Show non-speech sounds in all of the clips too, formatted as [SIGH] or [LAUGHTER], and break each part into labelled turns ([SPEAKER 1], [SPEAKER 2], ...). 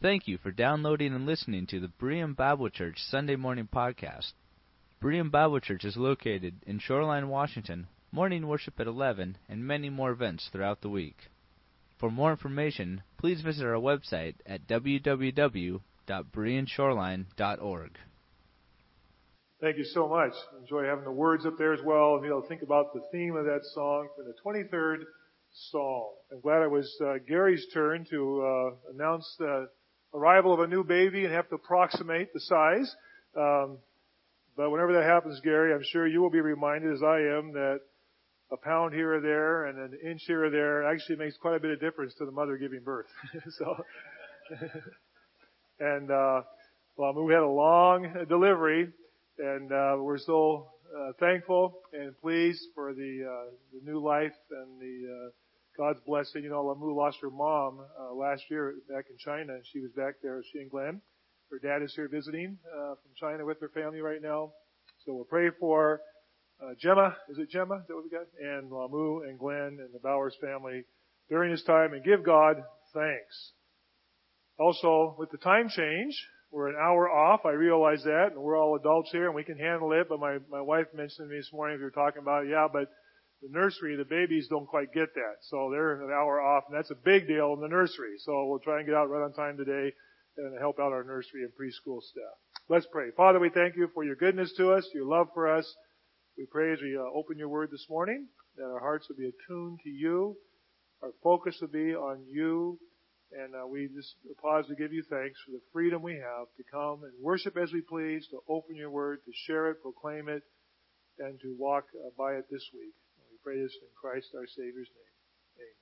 [SPEAKER 1] Thank you for downloading and listening to the Berean Bible Church Sunday Morning Podcast. Berean Bible Church is located in Shoreline, Washington, morning worship at 11, and many more events throughout the week. For more information, please visit our website at www.bereanshoreline.org.
[SPEAKER 2] Thank you so much. Enjoy having the words up there as well and be think about the theme of that song for the 23rd Psalm. I'm glad it was uh, Gary's turn to uh, announce the arrival of a new baby and have to approximate the size. Um, but whenever that happens, Gary, I'm sure you will be reminded, as I am, that a pound here or there and an inch here or there actually makes quite a bit of difference to the mother giving birth. [LAUGHS] so, [LAUGHS] and uh, well, we had a long delivery, and uh, we're so uh, thankful and pleased for the uh, the new life and the uh, God's blessing. You know, Lamu lost her mom uh, last year back in China, and she was back there. She and Glenn. Her dad is here visiting uh, from China with her family right now. So we'll pray for uh, Gemma. Is it Gemma? That what we got? And Lamu and Glenn and the Bowers family during this time, and give God thanks. Also, with the time change, we're an hour off. I realize that, and we're all adults here, and we can handle it. But my my wife mentioned to me this morning, we were talking about, it, yeah, but the nursery, the babies don't quite get that. So they're an hour off, and that's a big deal in the nursery. So we'll try and get out right on time today and help out our nursery and preschool staff. Let's pray. Father, we thank you for your goodness to us, your love for us. We pray as we uh, open your word this morning that our hearts will be attuned to you, our focus will be on you, and uh, we just pause to give you thanks for the freedom we have to come and worship as we please, to open your word, to share it, proclaim it, and to walk uh, by it this week pray this in Christ our Savior's name. Amen.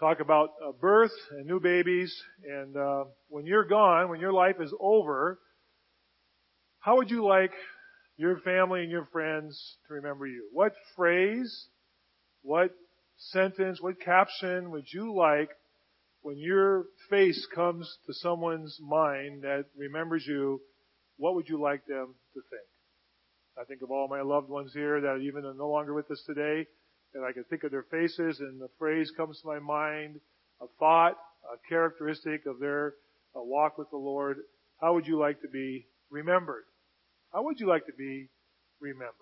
[SPEAKER 2] Talk about uh, birth and new babies, and uh, when you're gone, when your life is over, how would you like your family and your friends to remember you? What phrase, what sentence, what caption would you like when your face comes to someone's mind that remembers you? What would you like them to think? I think of all my loved ones here that even are no longer with us today, and I can think of their faces and the phrase comes to my mind, a thought, a characteristic of their uh, walk with the Lord. How would you like to be remembered? How would you like to be remembered?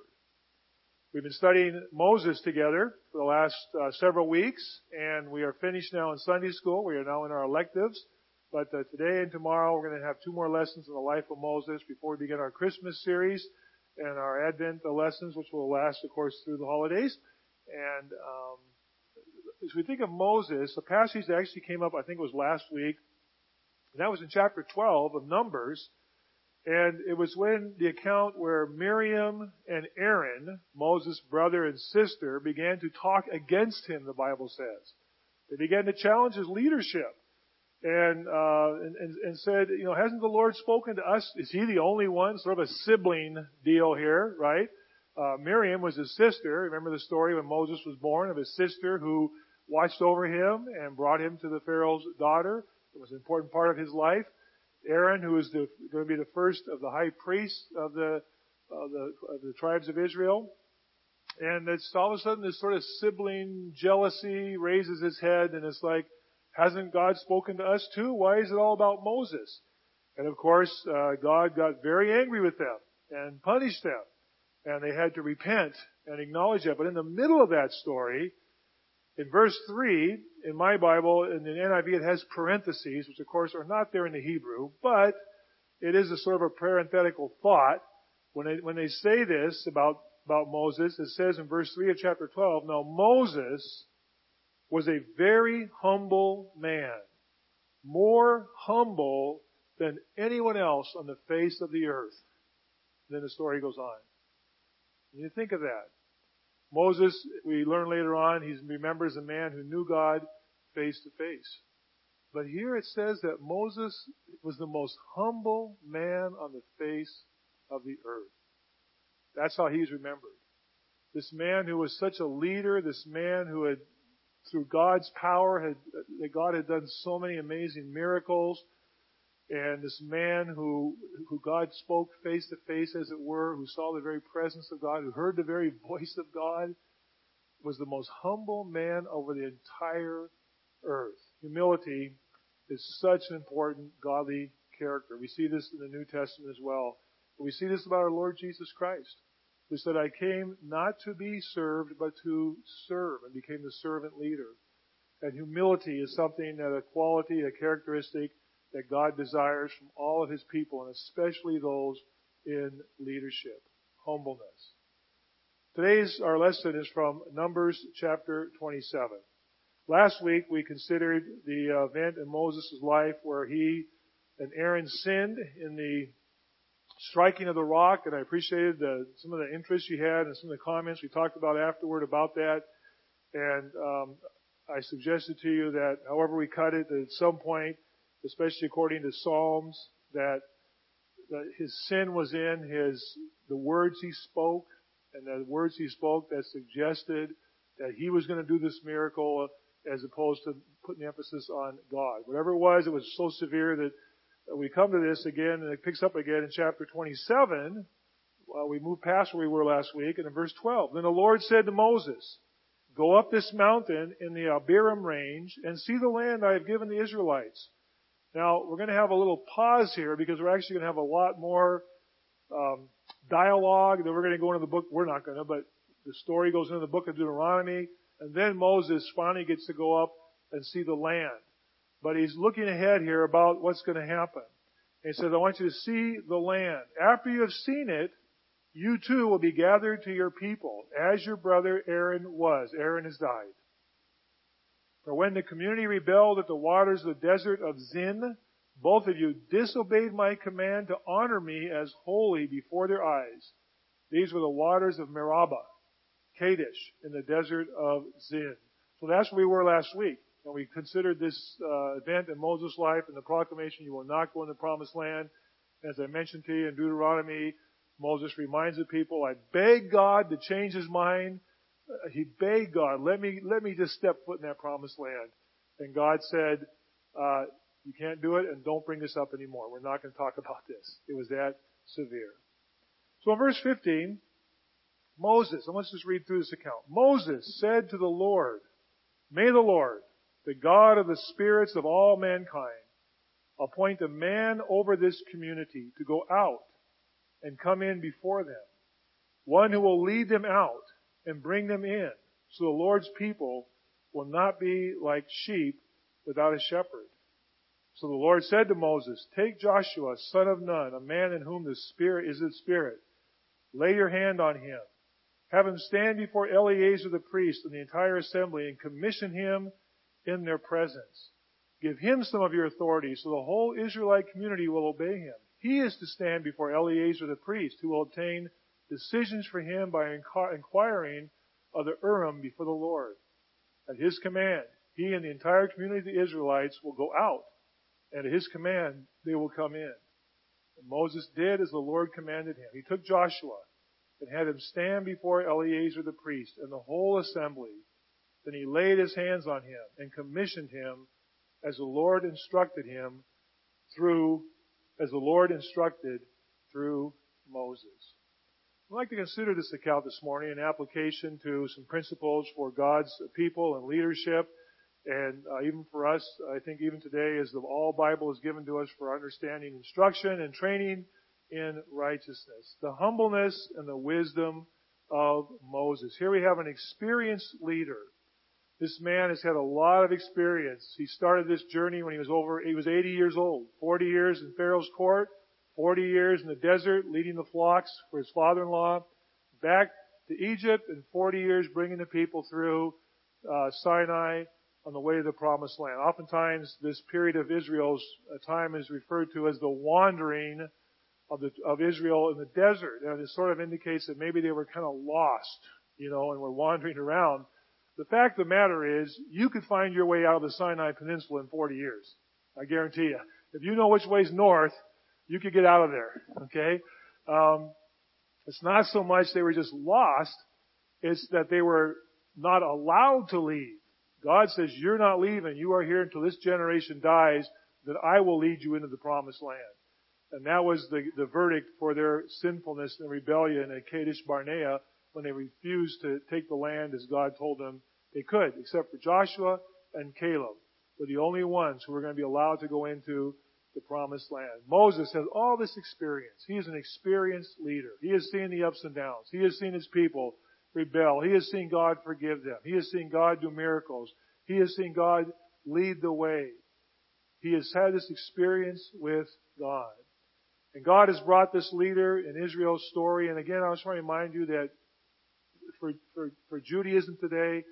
[SPEAKER 2] We've been studying Moses together for the last uh, several weeks, and we are finished now in Sunday school. We are now in our electives. But uh, today and tomorrow we're going to have two more lessons in the life of Moses before we begin our Christmas series and our Advent lessons, which will last, of course, through the holidays. And um, as we think of Moses, a passage that actually came up, I think it was last week, and that was in chapter 12 of Numbers. And it was when the account where Miriam and Aaron, Moses' brother and sister, began to talk against him, the Bible says. They began to challenge his leadership and, uh, and, and, said, you know, hasn't the Lord spoken to us? Is he the only one? Sort of a sibling deal here, right? Uh, Miriam was his sister. Remember the story when Moses was born of his sister who watched over him and brought him to the Pharaoh's daughter. It was an important part of his life. Aaron, who is the, going to be the first of the high priests of the, of the, of the tribes of Israel. And it's all of a sudden this sort of sibling jealousy raises his head and it's like, Hasn't God spoken to us too? Why is it all about Moses? And of course, uh, God got very angry with them and punished them. And they had to repent and acknowledge that. But in the middle of that story, in verse 3, in my Bible, in the NIV, it has parentheses, which of course are not there in the Hebrew, but it is a sort of a parenthetical thought. When they, when they say this about, about Moses, it says in verse 3 of chapter 12, Now Moses was a very humble man, more humble than anyone else on the face of the earth. And then the story goes on. And you think of that. Moses, we learn later on, he remembers a man who knew God face to face. But here it says that Moses was the most humble man on the face of the earth. That's how he's remembered. This man who was such a leader, this man who had through God's power had, that God had done so many amazing miracles. And this man who, who God spoke face to face, as it were, who saw the very presence of God, who heard the very [LAUGHS] voice of God, was the most humble man over the entire earth. Humility is such an important godly character. We see this in the New Testament as well. We see this about our Lord Jesus Christ, who said, I came not to be served, but to serve, and became the servant leader. And humility is something that a quality, a characteristic that God desires from all of His people, and especially those in leadership. Humbleness. Today's, our lesson is from Numbers chapter 27. Last week we considered the event in Moses' life where he and Aaron sinned in the striking of the rock, and I appreciated the, some of the interest you had and some of the comments we talked about afterward about that. And um, I suggested to you that, however we cut it, that at some point, especially according to Psalms, that, that his sin was in his the words he spoke, and the words he spoke that suggested that he was going to do this miracle, as opposed to putting emphasis on God. Whatever it was, it was so severe that we come to this again, and it picks up again in chapter 27. Well, we move past where we were last week, and in verse 12, then the Lord said to Moses, Go up this mountain in the Abarim range and see the land I have given the Israelites. Now, we're going to have a little pause here because we're actually going to have a lot more um, dialogue. Then we're going to go into the book. We're not going to, but the story goes into the book of Deuteronomy. And then Moses finally gets to go up and see the land. But he's looking ahead here about what's going to happen. he says, I want you to see the land. After you have seen it, you too will be gathered to your people, as your brother Aaron was. Aaron has died. For when the community rebelled at the waters of the desert of Zin, both of you disobeyed my command to honor me as holy before their eyes. These were the waters of Meribah, Kadesh, in the desert of Zin. So that's where we were last week. And we considered this uh, event in Moses' life and the proclamation, you will not go in the promised land. As I mentioned to you in Deuteronomy, Moses reminds the people, I beg God to change his mind. Uh, he begged God, let me, let me just step foot in that promised land. And God said, uh, you can't do it and don't bring this up anymore. We're not going to talk about this. It was that severe. So in verse 15, Moses, and let's just read through this account. Moses said to the Lord, May the Lord, the God of the spirits of all mankind, appoint a man over this community to go out and come in before them. One who will lead them out and bring them in so the Lord's people will not be like sheep without a shepherd. So the Lord said to Moses, Take Joshua, son of Nun, a man in whom the Spirit is the Spirit. Lay your hand on him. Have him stand before Eleazar the priest and the entire assembly and commission him in their presence. Give him some of your authority so the whole Israelite community will obey him. He is to stand before Eleazar the priest, who will obtain decisions for him by inquiring of the Urim before the Lord. At his command, he and the entire community of the Israelites will go out, and at his command, they will come in. And Moses did as the Lord commanded him. He took Joshua and had him stand before Eleazar the priest and the whole assembly then he laid his hands on him and commissioned him as the Lord instructed him through, as the Lord instructed through Moses. I'd like to consider this account this morning in application to some principles for God's people and leadership. And uh, even for us, I think even today, as the all Bible is given to us for understanding instruction and training in righteousness. The humbleness and the wisdom of Moses. Here we have an experienced leader this man has had a lot of experience. He started this journey when he was over, he was 80 years old. 40 years in Pharaoh's court, 40 years in the desert leading the flocks for his father-in-law, back to Egypt, and 40 years bringing the people through uh, Sinai on the way to the promised land. Oftentimes, this period of Israel's uh, time is referred to as the wandering of, the, of Israel in the desert. And it sort of indicates that maybe they were kind of lost, you know, and were wandering around. The fact of the matter is, you could find your way out of the Sinai Peninsula in 40 years. I guarantee you. If you know which way's north, you could get out of there. Okay? Um, it's not so much they were just lost, it's that they were not allowed to leave. God says, you're not leaving. You are here until this generation dies, that I will lead you into the promised land. And that was the, the verdict for their sinfulness and rebellion at Kadesh Barnea when they refused to take the land as God told them they could, except for Joshua and Caleb. were the only ones who were going to be allowed to go into the promised land. Moses has all this experience. He is an experienced leader. He has seen the ups and downs. He has seen his people rebel. He has seen God forgive them. He has seen God do miracles. He has seen God lead the way. He has had this experience with God. And God has brought this leader in Israel's story. And again, I just want to remind you that for, for, for Judaism today,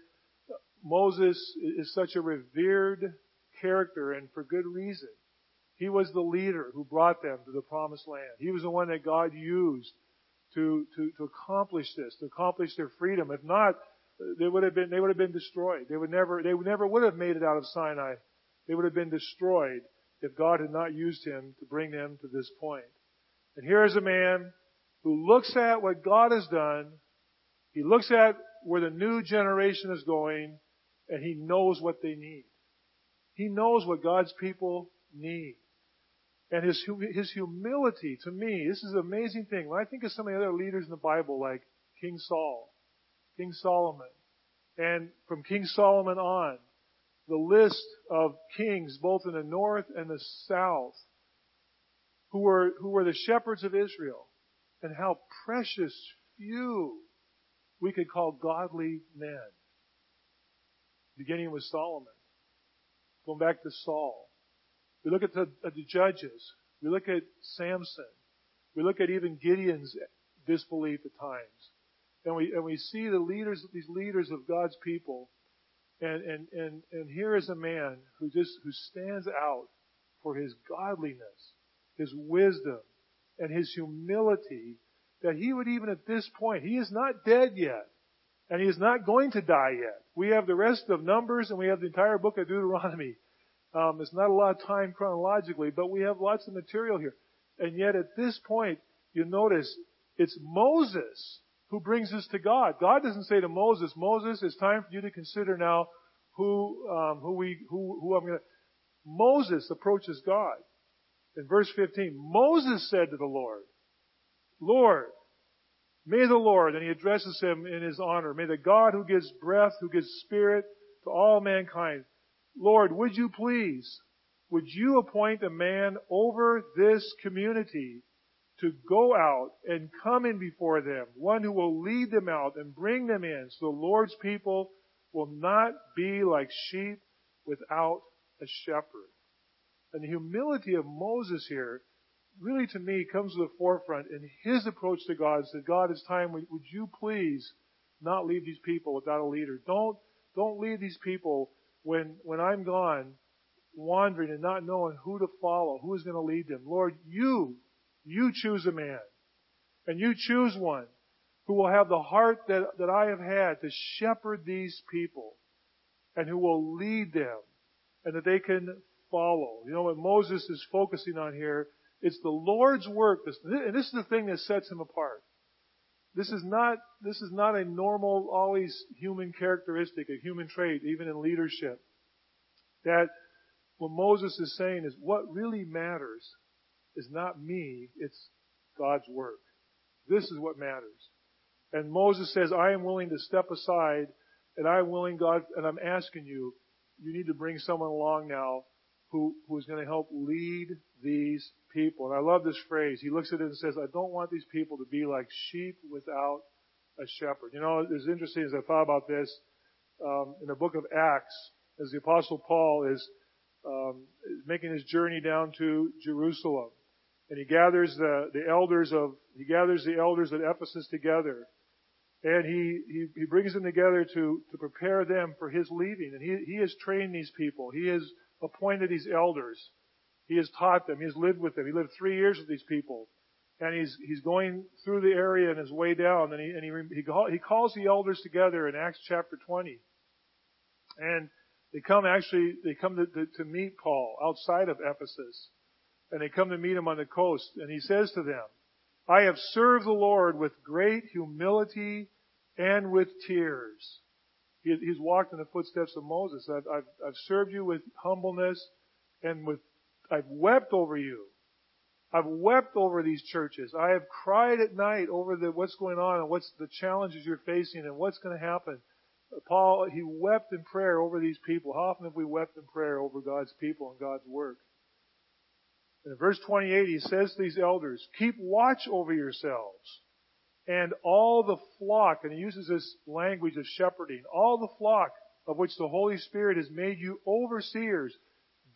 [SPEAKER 2] Moses is such a revered character and for good reason. He was the leader who brought them to the promised land. He was the one that God used to, to, to accomplish this, to accomplish their freedom. If not, they would have been, they would have been destroyed. They would never, they never would have made it out of Sinai. They would have been destroyed if God had not used him to bring them to this point. And here is a man who looks at what God has done. He looks at where the new generation is going and he knows what they need. He knows what God's people need. And his, his humility, to me, this is an amazing thing. When I think of some of the other leaders in the Bible, like King Saul, King Solomon, and from King Solomon on, the list of kings, both in the north and the south, who were, who were the shepherds of Israel, and how precious few we could call godly men. Beginning with Solomon. Going back to Saul. We look at the, at the judges. We look at Samson. We look at even Gideon's disbelief at times. And we, and we see the leaders, these leaders of God's people. And, and, and, and here is a man who just, who stands out for his godliness, his wisdom, and his humility that he would even at this point, he is not dead yet. And he is not going to die yet. We have the rest of Numbers and we have the entire book of Deuteronomy. [LAUGHS] Um, it's not a lot of time chronologically, but we have lots of material here. And yet at this point, you notice it's Moses who brings us to God. God doesn't say to Moses, Moses, it's time for you to consider now who, um, who we, who, who I'm going to. Moses approaches God. In verse 15, Moses said to the Lord, Lord, may the Lord, and he addresses him in his honor, may the God who gives breath, who gives spirit to all mankind, Lord, would you please, would you appoint a man over this community to go out and come in before them, one who will lead them out and bring them in so the Lord's people will not be like sheep without a shepherd. And the humility of Moses here really to me comes to the forefront in his approach to God. is that God, it's time. Would you please not leave these people without a leader? Don't, don't leave these people when, when I'm gone wandering and not knowing who to follow, who is going to lead them. Lord, you, you choose a man and you choose one who will have the heart that, that I have had to shepherd these people and who will lead them and that they can follow. You know what Moses is focusing on here it's the Lord's work. And this is the thing that sets him apart. This is not, this is not a normal, always human characteristic, a human trait, even in leadership. That what Moses is saying is what really matters is not me, it's God's work. This is what matters. And Moses says, I am willing to step aside and I'm willing, God, and I'm asking you, you need to bring someone along now who, who is going to help lead these people. And I love this phrase. He looks at it and says, I don't want these people to be like sheep without a shepherd. You know, it's interesting as I thought about this, um, in the book of Acts, as the apostle Paul is, um, making his journey down to Jerusalem. And he gathers the, the elders of, he gathers the elders at Ephesus together. And he, he, he brings them together to, to prepare them for his leaving. And he, he has trained these people. He has appointed these elders. He has taught them. He has lived with them. He lived three years with these people. And he's, he's going through the area and his way down and he, and he, he, he calls the elders together in Acts chapter 20. And they come actually, they come to, to, to meet Paul outside of Ephesus. And they come to meet him on the coast. And he says to them, I have served the Lord with great humility and with tears. He, he's walked in the footsteps of Moses. I've, I've, I've served you with humbleness and with, I've wept over you. I've wept over these churches. I have cried at night over the, what's going on and what's the challenges you're facing and what's going to happen. Paul, he wept in prayer over these people. How often have we wept in prayer over God's people and God's work? In verse 28, he says to these elders, keep watch over yourselves and all the flock, and he uses this language of shepherding, all the flock of which the Holy Spirit has made you overseers,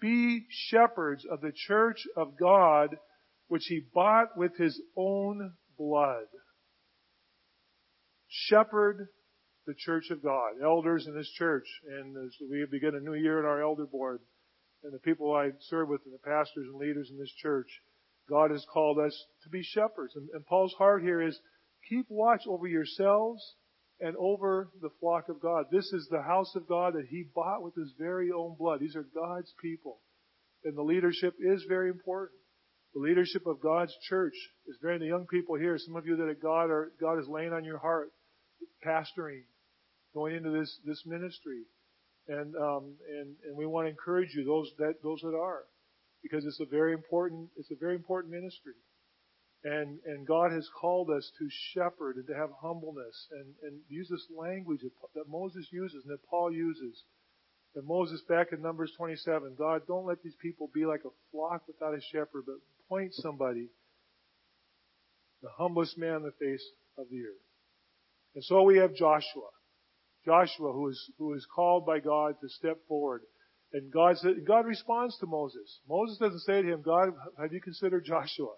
[SPEAKER 2] be shepherds of the church of God, which he bought with his own blood. Shepherd the church of God, elders in this church, and as we begin a new year in our elder board, and the people I serve with, and the pastors and leaders in this church, God has called us to be shepherds. And, and Paul's heart here is keep watch over yourselves and over the flock of God. This is the house of God that he bought with his very own blood. These are God's people. And the leadership is very important. The leadership of God's church is very, the young people here, some of you that God are, God is laying on your heart, pastoring, going into this, this ministry. And, um, and, and we want to encourage you, those that, those that are, because it's a very important, it's a very important ministry. And, and God has called us to shepherd and to have humbleness and, and use this language that, Moses uses and that Paul uses. And Moses back in Numbers 27, God, don't let these people be like a flock without a shepherd, but point somebody, the humblest man on the face of the earth. And so we have Joshua. Joshua who is, who is called by God to step forward. And God said, God responds to Moses. Moses doesn't say to him, God, have you considered Joshua?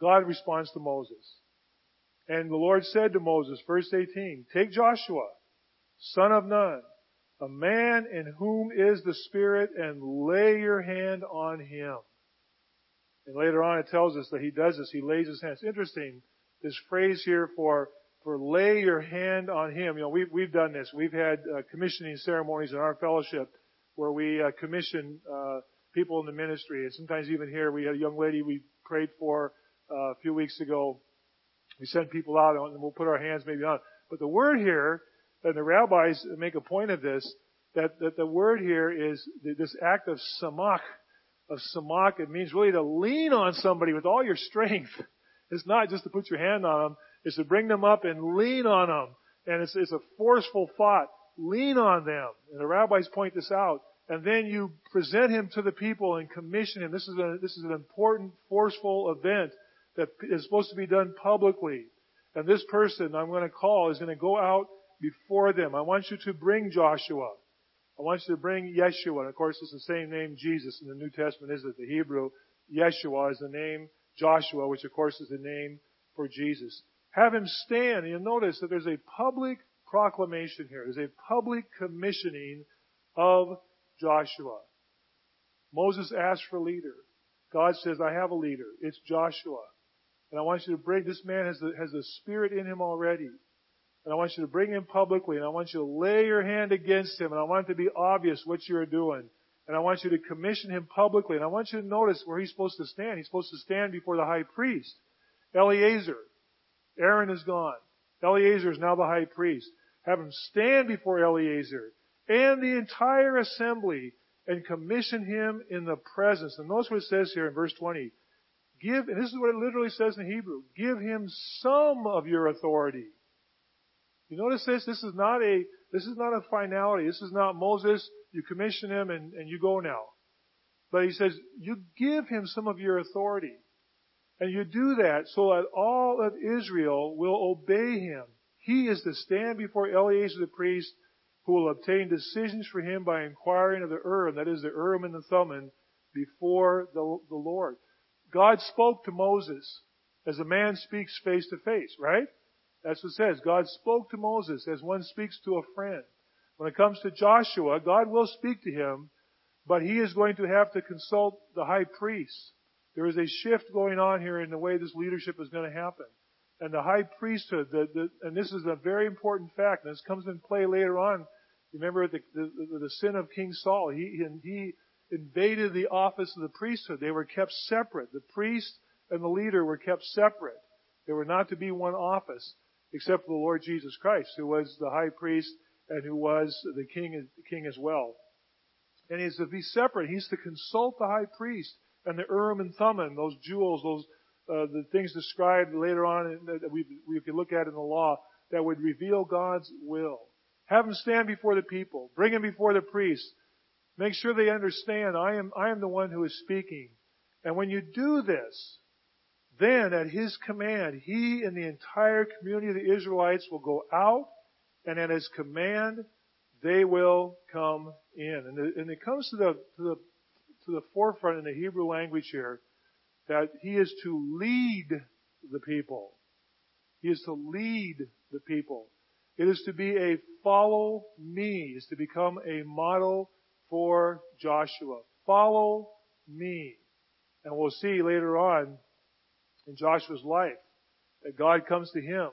[SPEAKER 2] God responds to Moses. And the Lord said to Moses, verse 18, take Joshua, son of Nun, a man in whom is the Spirit, and lay your hand on him. And later on it tells us that he does this. He lays his hands. Interesting, this phrase here for, for lay your hand on him. You know, we've, we've done this. We've had uh, commissioning ceremonies in our fellowship where we uh, commission uh, people in the ministry. And sometimes even here we had a young lady we prayed for uh, a few weeks ago. We send people out and we'll put our hands maybe on. But the word here, and the rabbis make a point of this, that, that the word here is this act of samach, of samach. It means really to lean on somebody with all your strength. [LAUGHS] It's not just to put your hand on them. It's to bring them up and lean on them. And it's, it's a forceful thought. Lean on them. And the rabbis point this out. And then you present him to the people and commission him. This is a, this is an important, forceful event that is supposed to be done publicly. And this person I'm going to call is going to go out before them. I want you to bring Joshua. I want you to bring Yeshua. And of course, it's the same name Jesus in the New Testament, is it? The Hebrew Yeshua is the name Joshua, which of course is the name for Jesus. Have him stand. And you'll notice that there's a public proclamation here. There's a public commissioning of Joshua. Moses asked for a leader. God says, I have a leader. It's Joshua. And I want you to bring, this man has the, has the spirit in him already. And I want you to bring him publicly and I want you to lay your hand against him and I want it to be obvious what you're doing. And I want you to commission him publicly and I want you to notice where he's supposed to stand. He's supposed to stand before the high priest. Eleazar. Aaron is gone. Eleazar is now the high priest. Have him stand before Eleazar and the entire assembly and commission him in the presence. And notice what it says here in verse 20. Give, and this is what it literally says in Hebrew, give him some of your authority. You notice this? This is not a, this is not a finality. This is not Moses, you commission him and, and you go now. But he says, you give him some of your authority. And you do that so that all of Israel will obey him. He is to stand before Eleazar the priest, who will obtain decisions for him by inquiring of the Urim, that is the Urim and the Thummim, before the, the Lord. God spoke to Moses as a man speaks face to face, right? That's what it says. God spoke to Moses as one speaks to a friend. When it comes to Joshua, God will speak to him, but he is going to have to consult the high priest. There is a shift going on here in the way this leadership is going to happen. And the high priesthood, the, the, and this is a very important fact, and this comes in play later on. Remember the, the, the sin of King Saul. He, he invaded the office of the priesthood. They were kept separate. The priest and the leader were kept separate. They were not to be one office, except for the Lord Jesus Christ, who was the high priest and who was the king, king as well. And he's to be separate. He's to consult the high priest and the Urim and Thummim, those jewels, those uh, the things described later on that we we can look at in the law that would reveal God's will. Have him stand before the people. Bring him before the priests. Make sure they understand I am, I am the one who is speaking. And when you do this, then at his command, he and the entire community of the Israelites will go out and at his command, they will come in. And, the, and it comes to the, to the, to the forefront in the Hebrew language here that he is to lead the people. He is to lead the people. It is to be a follow me, is to become a model for Joshua. Follow me. And we'll see later on in Joshua's life that God comes to him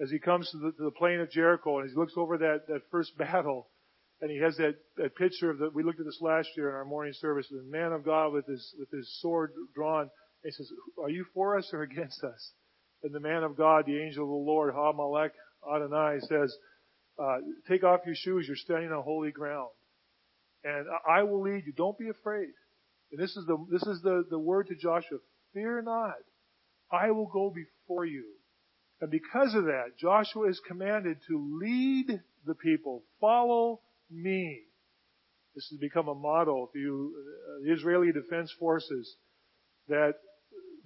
[SPEAKER 2] as he comes to the, to the plain of Jericho and he looks over that, that first [LAUGHS] battle and he has that, that picture of that we looked at this last year in our morning service, the man of God with his, with his sword drawn. And he says, are you for us or [LAUGHS] against us? And the man of God, the angel of the Lord, Ha-Malek Adonai says, uh, take off your shoes. You're standing on holy ground. And I will lead you. Don't be afraid. And this is the, this is the, the word to Joshua. Fear not. I will go before you. And because of that, Joshua is commanded to lead the people. Follow me. This has become a model to uh, the Israeli Defense Forces that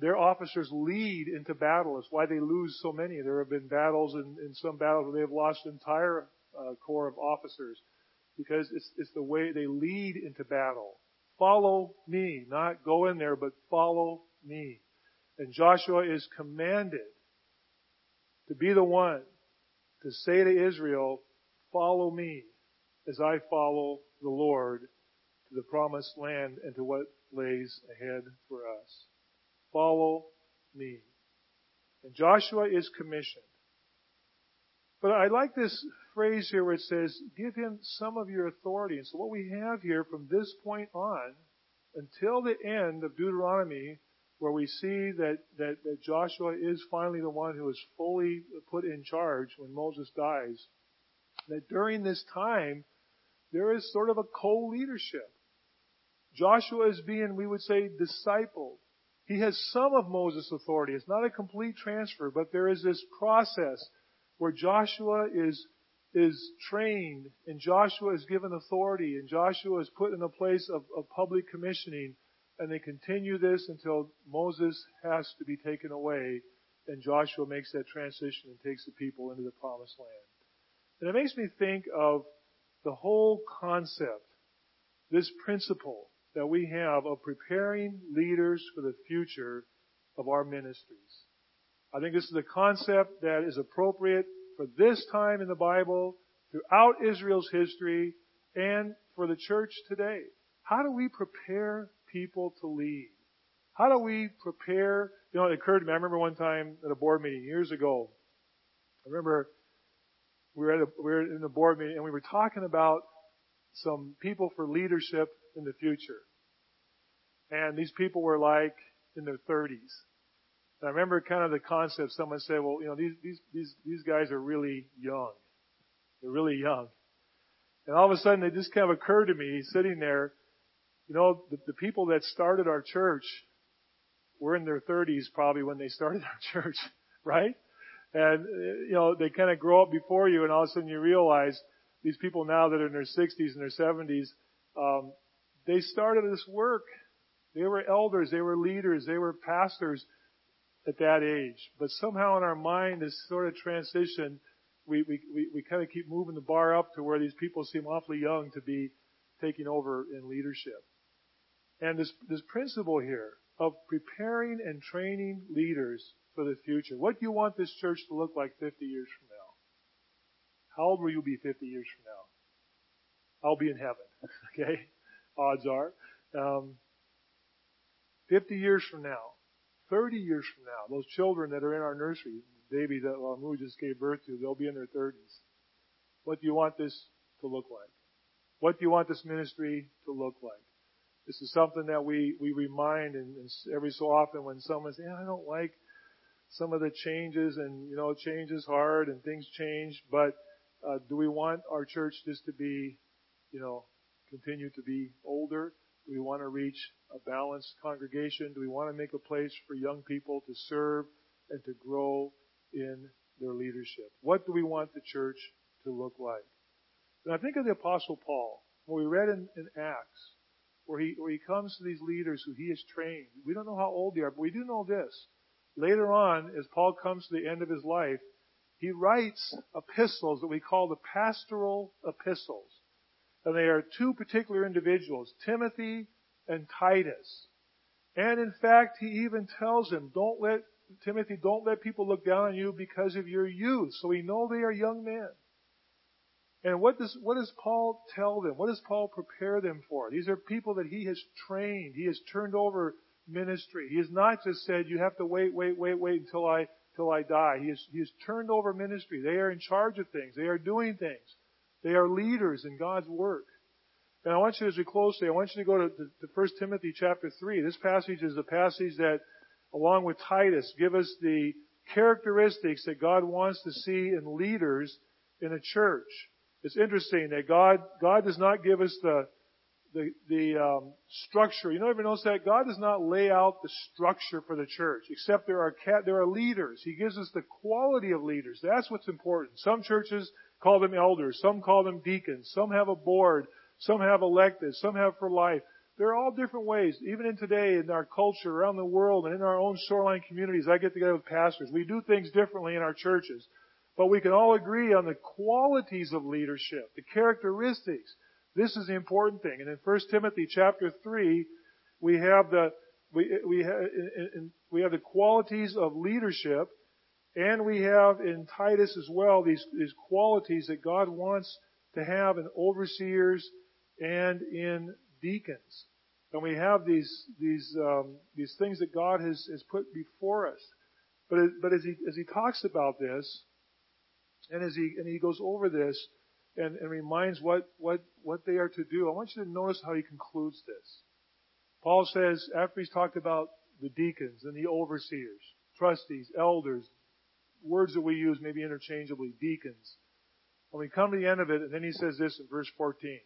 [SPEAKER 2] their officers lead into battle. It's why they lose so many. There have been battles in, in some battles where they have lost entire uh, corps of officers because it's, it's the way they lead into battle. Follow me, not go in there, but follow me. And Joshua is commanded to be the one to say to Israel, follow me as I follow the Lord to the promised land and to what lays ahead for us. Follow me. And Joshua is commissioned. But I like this phrase here where it says, give him some of your authority. And so what we have here from this point on until the end of Deuteronomy where we see that, that, that Joshua is finally the one who is fully put in charge when Moses dies, that during this time, there is sort of a co-leadership. Joshua is being, we would say, discipled. He has some of Moses' authority. It's not a complete transfer, but there is this process where Joshua is, is trained and Joshua is given authority and Joshua is put in a place of, of public commissioning and they continue this until Moses has to be taken away and Joshua makes that transition and takes the people into the promised land. And it makes me think of the whole concept, this principle that we have of preparing leaders for the future of our ministries. I think this is a concept that is appropriate for this time in the Bible, throughout Israel's history, and for the church today. How do we prepare people to lead? How do we prepare? You know, it occurred to me. I remember one time at a board meeting years ago. I remember we were at a, we were in the board meeting and we were talking about some people for leadership in the future. And these people were like in their 30s. I remember kind of the concept. Someone said, "Well, you know, these these these these guys are really young. They're really young." And all of a sudden, it just kind of occurred to me, sitting there, you know, the, the people that started our church were in their 30s probably when they started our [LAUGHS] church, right? And, you know, they kind of grow up before you and all of a sudden you realize these people now that are in their 60s and their 70s, um, they started this work. They were elders, they were leaders, they were pastors at that age. But somehow in our mind, this sort of transition, we, we, we, we kind of keep moving the bar up to where these people seem awfully young to be taking over in leadership. And this, this principle here of preparing and training leaders for the future. What do you want this church to look like 50 years from now? How old will you be 50 years from now? I'll be in heaven. [LAUGHS] Okay? Odds are. Um, 50 years from now, 30 years from now, those children that are in our nursery, the baby that Lamu just gave birth to, they'll be in their 30s. What do you want this to look like? What do you want this ministry to look like? This is something that we, we remind and, and every so often when someone says, yeah, I don't like some of the changes and, you know, change is hard and things change, but, uh, do we want our church just to be, you know, continue to be older? Do we want to reach a balanced congregation? Do we want to make a place for young people to serve and to grow in their leadership? What do we want the church to look like? And I think of the apostle Paul, what we read in, in Acts, where he, where he comes to these leaders who he has trained. We don't know how old they are, but we do know this. Later on, as Paul comes to the end of his life, he writes epistles that we call the pastoral epistles. And they are two particular individuals, Timothy and Titus. And in fact, he even tells him, don't let, Timothy, don't let people look down on you because of your youth. So we know they are young men. And what does, what does Paul tell them? What does Paul prepare them for? These are people that he has trained. He has turned over ministry. He has not just said, you have to wait, wait, wait, wait until I, till I die. He has, he has turned over ministry. They are in charge of things. They are doing things. They are leaders in God's work. And I want you, as we close today, I want you to go to, to 1 Timothy chapter 3. This passage is the passage that, along with Titus, give us the characteristics that God wants to see in leaders in a church. It's interesting that God, God does not give us the, the, the um, structure. You know, ever notice that God does not lay out the structure for the church, except there are there are leaders. He gives us the quality of leaders. That's what's important. Some churches call them elders, some call them deacons, some have a board, some have elected, some have for life. There are all different ways. Even in today, in our culture, around the world, and in our own shoreline communities, I get together with pastors. We do things differently in our churches. But we can all agree on the qualities of leadership, the characteristics. This is the important thing. And in 1 Timothy chapter 3, we have the, we, we, we have the qualities of leadership, and we have in Titus as well these, these qualities that God wants to have in overseers and in deacons. And we have these these um, these things that God has, has put before us. But but as he as he talks about this, and as he and he goes over this and, and reminds what what what they are to do, I want you to notice how he concludes this. Paul says after he's talked about the deacons and the overseers, trustees, elders, words that we use maybe interchangeably, deacons. When we come to the end of it, and then he says this in verse 14.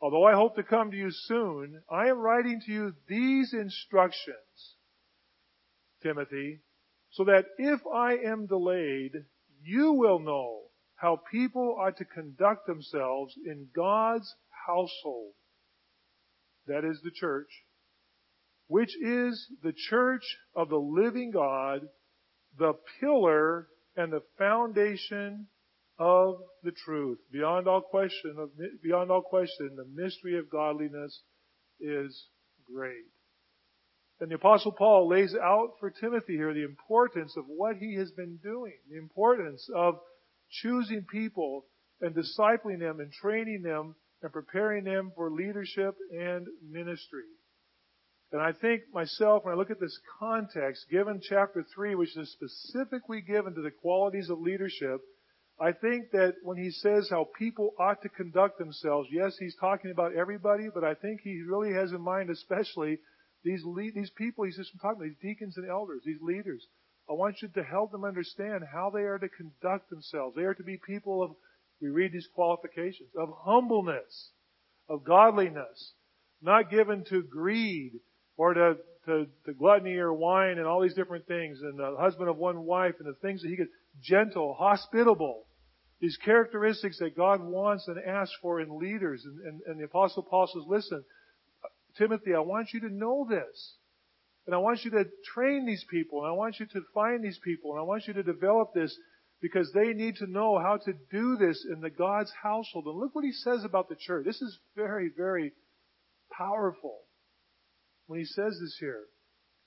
[SPEAKER 2] Although I hope to come to you soon, I am writing to you these instructions, Timothy, so that if I am delayed, you will know how people are to conduct themselves in God's household. That is the church, which is the church of the living God, the pillar and the foundation of the truth. Beyond all question, beyond all question, the mystery of godliness is great. And the apostle Paul lays out for Timothy here the importance of what he has been doing, the importance of choosing people and discipling them and training them and preparing them for leadership and ministry. And I think myself, when I look at this context, given chapter 3, which is specifically given to the qualities of leadership, I think that when he says how people ought to conduct themselves, yes, he's talking about everybody, but I think he really has in mind especially these lead, these people he's just talking about, these deacons and elders, these leaders. I want you to help them understand how they are to conduct themselves. They are to be people of, we read these qualifications, of humbleness, of godliness, not given to greed or to, to, to gluttony or wine and all these different things, and the husband of one wife and the things that he could, gentle, hospitable, these characteristics that God wants and asks for in leaders. And, and, and the Apostle Paul says, listen, Timothy, I want you to know this. And I want you to train these people, and I want you to find these people, and I want you to develop this because they need to know how to do this in the God's household. And look what he says about the church. This is very, very powerful when he says this here.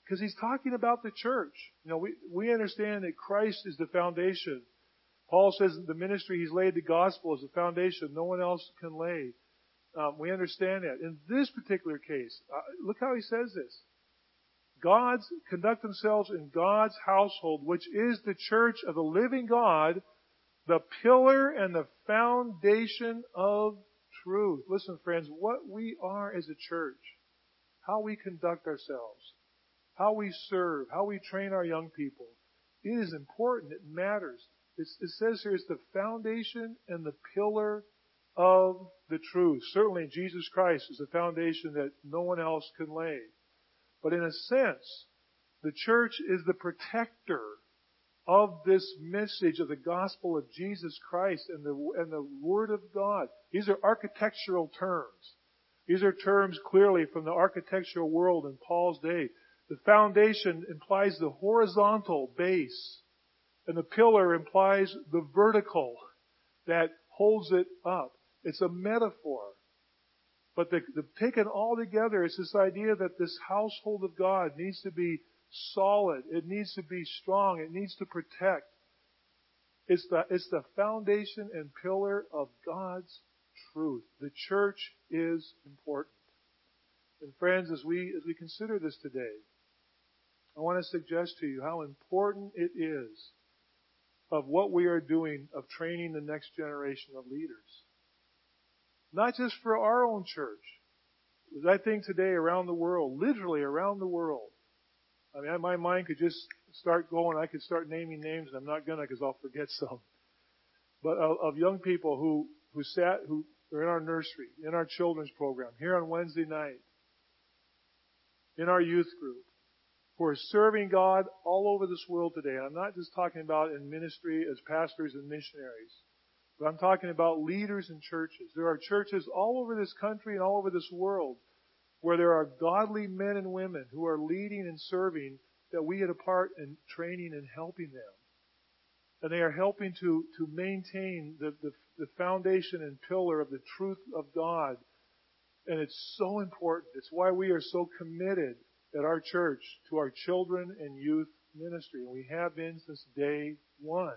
[SPEAKER 2] Because he's talking about the church. You know, we, we understand that Christ is the foundation. Paul says the ministry he's laid the gospel is the foundation no one else can lay. Um, we understand that. In this particular case, uh, look how he says this. God's conduct themselves in God's household, which is the church of the living God, the pillar and the foundation of truth. Listen, friends, what we are as a church, how we conduct ourselves, how we serve, how we train our young people. It is important. It matters. It's, it says here it's the foundation and the pillar of the truth. Certainly Jesus Christ is a foundation that no one else can lay. But in a sense, the church is the protector of this message of the gospel of Jesus Christ and the, and the Word of God. These are architectural terms. These are terms clearly from the architectural world in Paul's day. The foundation implies the horizontal base, and the pillar implies the vertical that holds it up. It's a metaphor. But the, the, taken all together, it's this idea that this household of God needs to be solid. It needs to be strong. It needs to protect. It's the, it's the foundation and pillar of God's truth. The church is important. And friends, as we, as we consider this today, I want to suggest to you how important it is of what we are doing of training the next generation of leaders. Not just for our own church. As I think today around the world, literally around the world, I mean, my mind could just start going. I could start naming names, and I'm not gonna because I'll forget [LAUGHS] some. But of, of young people who who sat who are in our nursery, in our children's program, here on Wednesday night, in our youth group, who are serving God all over this world today. And I'm not just talking about in ministry as pastors and missionaries, but I'm talking about leaders in churches. There are churches all over this country and all over this world where there are godly men and women who are leading and serving that we had a part in training and helping them. And they are helping to, to maintain the, the, the foundation and pillar of the truth of God. And it's so important. It's why we are so committed at our church to our children and youth ministry. And we have been since day one.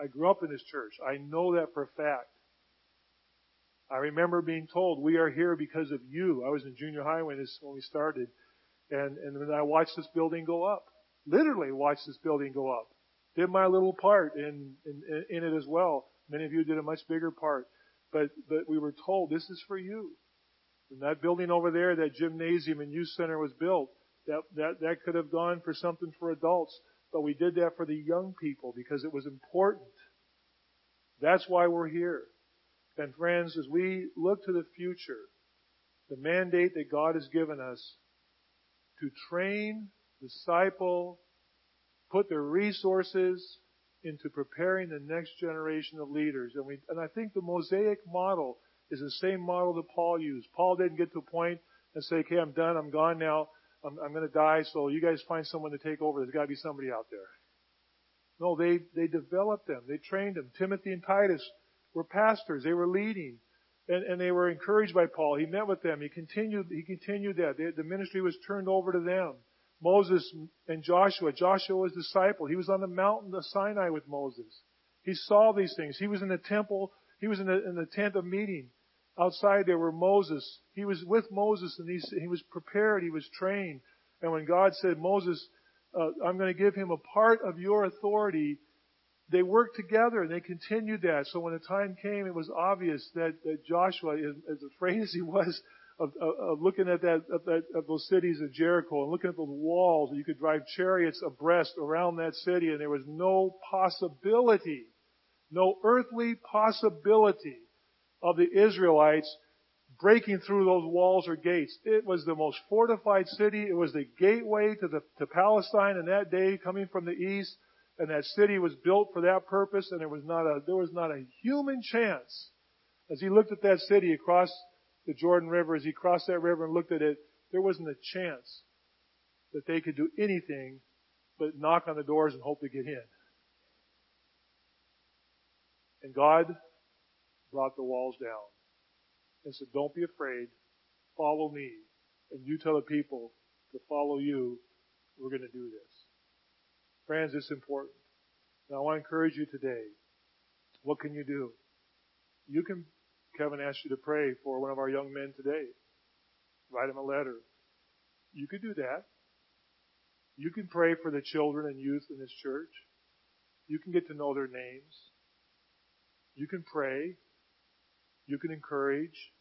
[SPEAKER 2] I grew up in this church. I know that for a fact. I remember being told, we are here because of you. I was in junior high when, this, when we started. And, and then I watched this building go up. Literally watched this building go up. Did my little part in, in, in it as well. Many of you did a much bigger part. But, but we were told, this is for you. And that building over there, that gymnasium and youth center was built. That, that, that could have gone for something for adults. But we did that for the young people because it was important. That's why we're here. And friends, as we look to the future, the mandate that God has given us to train, disciple, put their resources into preparing the next generation of leaders. And we, and I think the Mosaic model is the same model that Paul used. Paul didn't get to a point and say, okay, I'm done, I'm gone now, I'm, I'm gonna die, so you guys find someone to take over. There's gotta be somebody out there. No, they, they developed them. They trained them. Timothy and Titus were pastors. They were leading. And, and they were encouraged by Paul. He met with them. He continued, he continued that. They, the ministry was turned over to them. Moses and Joshua. Joshua was a disciple. He was on the mountain of Sinai with Moses. He saw these things. He was in the temple. He was in the, in the tent of meeting. Outside there were Moses. He was with Moses and he, he was prepared. He was trained. And when God said, Moses, uh, I'm going to give him a part of your authority, they worked together and they continued that. So when the time came, it was obvious that, that Joshua, as afraid as he was of, of, looking at that, that, those cities of Jericho and looking at those walls, and you could drive chariots abreast around that city and there was no possibility, no earthly possibility of the Israelites breaking through those walls or gates. It was the most fortified city. It was the gateway to the, to Palestine in that day coming from the east and that city was built for that purpose, and there was not a there was not a human chance. As he looked at that city across the Jordan River, as he crossed that river and looked at it, there wasn't a chance that they could do anything but knock on the doors and hope to get in. And God brought the walls down and said, Don't be afraid, follow me, and you tell the people to follow you. We're going to do this. Friends, it's important. Now I want to encourage you today. What can you do? You can, Kevin asked you to pray for one of our young men today. Write him a letter. You could do that. You can pray for the children and youth in this church. You can get to know their names. You can pray. You can encourage.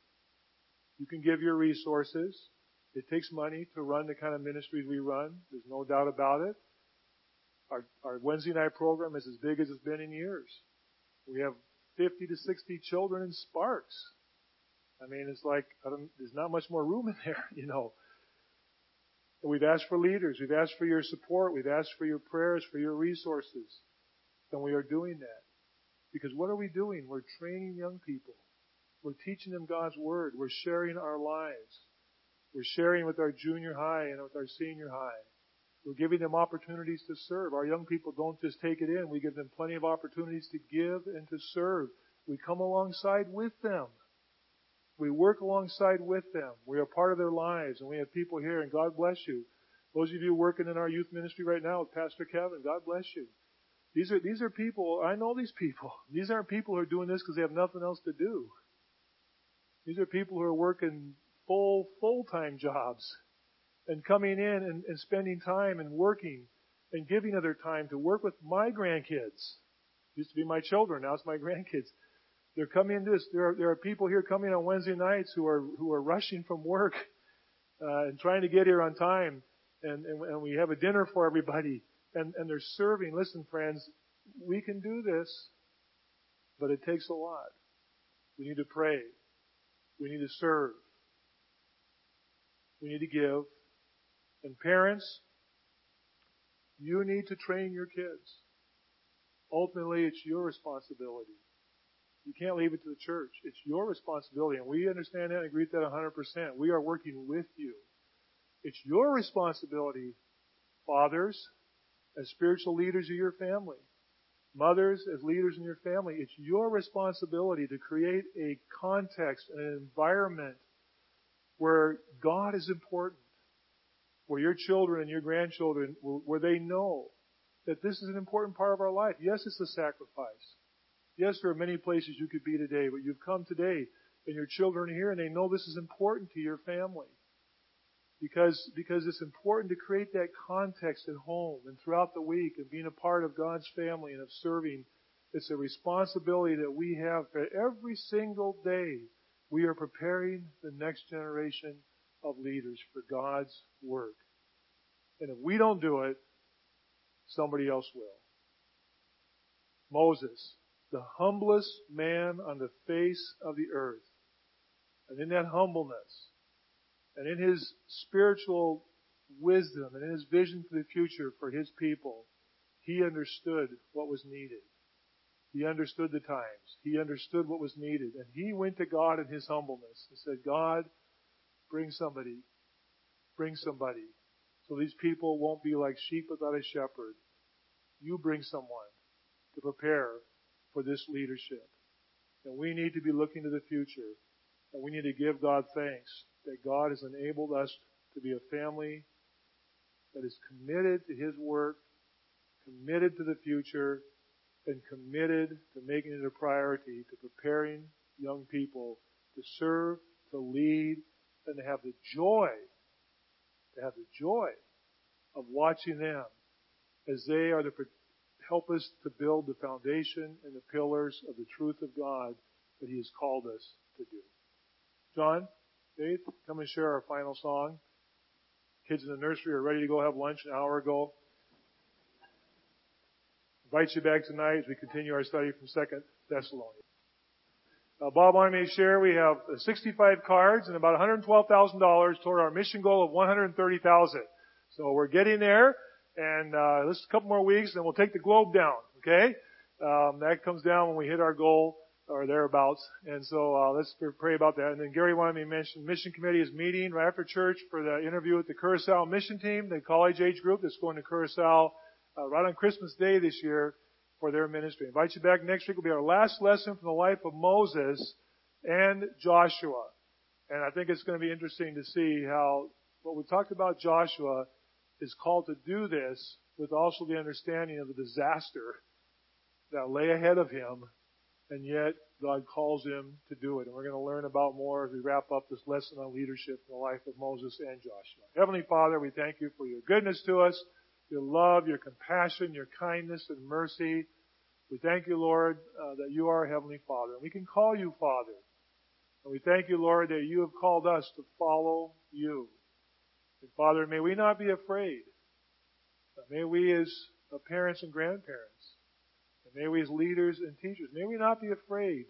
[SPEAKER 2] You can give your resources. It takes money to run the kind of ministries we run. There's no doubt about it. Our, our Wednesday night program is as big as it's been in years. We have 50 to 60 children in Sparks. I mean, it's like, there's not much more room in there, [LAUGHS] you know. And we've asked for leaders. We've asked for your support. We've asked for your prayers, for your resources. And we are doing that. Because what are we doing? We're training young people. We're teaching them God's Word. We're sharing our lives. We're sharing with our junior high and with our senior high. We're giving them opportunities to serve. Our young people don't just take it in. We give them plenty of opportunities to give and to serve. We come alongside with them. We work alongside with them. We are part of their lives and we have people here and God bless you. Those of you working in our youth ministry right now with Pastor Kevin, God bless you. These are, these are people, I know these people. [LAUGHS] These aren't people who are doing this because they have nothing else to do. These are people who are working full, full-time jobs and coming in and, and spending time and working and giving of their time to work with my grandkids. Used to be my children, now it's my [LAUGHS] grandkids. They're coming into this. There are, there are people here coming on Wednesday nights who are who are rushing from work [LAUGHS] uh, and trying to get here on time, and, and and we have a dinner for everybody, and and they're serving. Listen, friends, we can do this, but it takes a lot. We need to pray. We need to serve. We need to give. And parents, you need to train your kids. Ultimately, it's your responsibility. You can't leave it to the church. It's your responsibility. And we understand that and agree with that 100%. We are working with you. It's your responsibility, fathers, as spiritual leaders of your family, mothers, as leaders in your family. It's your responsibility to create a context, an environment where God is important, where your children and your grandchildren, where they know that this is an important part of our life. Yes, it's a sacrifice. Yes, there are many places you could be today, but you've come today and your children are here and they know this is important to your family. Because, because it's important to create that context at home and throughout the week and being a part of God's family and of serving. It's a responsibility that we have for every single day. We are preparing the next generation of leaders for God's work. And if we don't do it, somebody else will. Moses, the humblest man on the face of the earth. And in that humbleness, and in his spiritual wisdom, and in his vision for the future for his people, he understood what was needed. He understood the times. He understood what was needed. And he went to God in his humbleness and said, God, bring somebody. Bring somebody. So these people won't be like sheep without a shepherd. You bring someone to prepare for this leadership. And we need to be looking to the future. And we need to give God thanks that God has enabled us to be a family that is committed to His work, committed to the future, and committed to making it a priority to preparing young people to serve, to lead, and to have the joy, to have the joy of watching them as they are to help us to build the foundation and the pillars of the truth of God that He has called us to do. John, Faith, come and share our final song. Kids in the nursery are ready to go have lunch an hour ago. Invite you back tonight as we continue our study from Second Thessalonians. Uh, Bob wanted me to share we have 65 cards and about $112,000 toward our mission goal of 130,000. So we're getting there and uh, this is a couple more weeks, and we'll take the globe down. Okay, um, that comes down when we hit our goal or thereabouts. And so uh, let's pray about that. And then Gary wanted me to mention mission committee is meeting right after church for the interview with the Curacao mission team, the college age group that's going to Curacao uh, right on Christmas Day this year for their ministry. I invite you back next week. Will be our last lesson from the life of Moses and Joshua. And I think it's going to be interesting to see how what we talked about Joshua is called to do this with also the understanding of the disaster that lay ahead of him, and yet God calls him to do it. And we're going to learn about more as we wrap up this lesson on leadership in the life of Moses and Joshua. Heavenly Father, we thank you for your goodness to us, your love, your compassion, your kindness and mercy. We thank you, Lord, uh, that you are a Heavenly Father. And we can call you Father. And we thank you, Lord, that you have called us to follow you. And Father, may we not be afraid. May we as parents and grandparents, and may we as leaders and teachers, may we not be afraid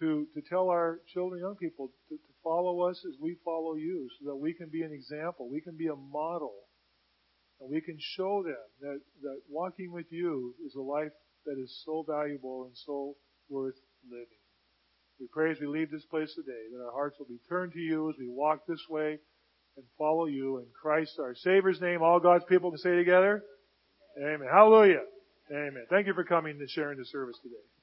[SPEAKER 2] to, to tell our children, young people, to, to follow us as we follow you so that we can be an example. We can be a model. And we can show them that, that walking with you is a life that is so valuable and so worth living. We pray as we leave this place today that our hearts will be turned to you as we walk this way and follow you in Christ our Savior's name. All God's people can say together, Amen. Hallelujah. Amen. Thank you for coming and sharing the service today.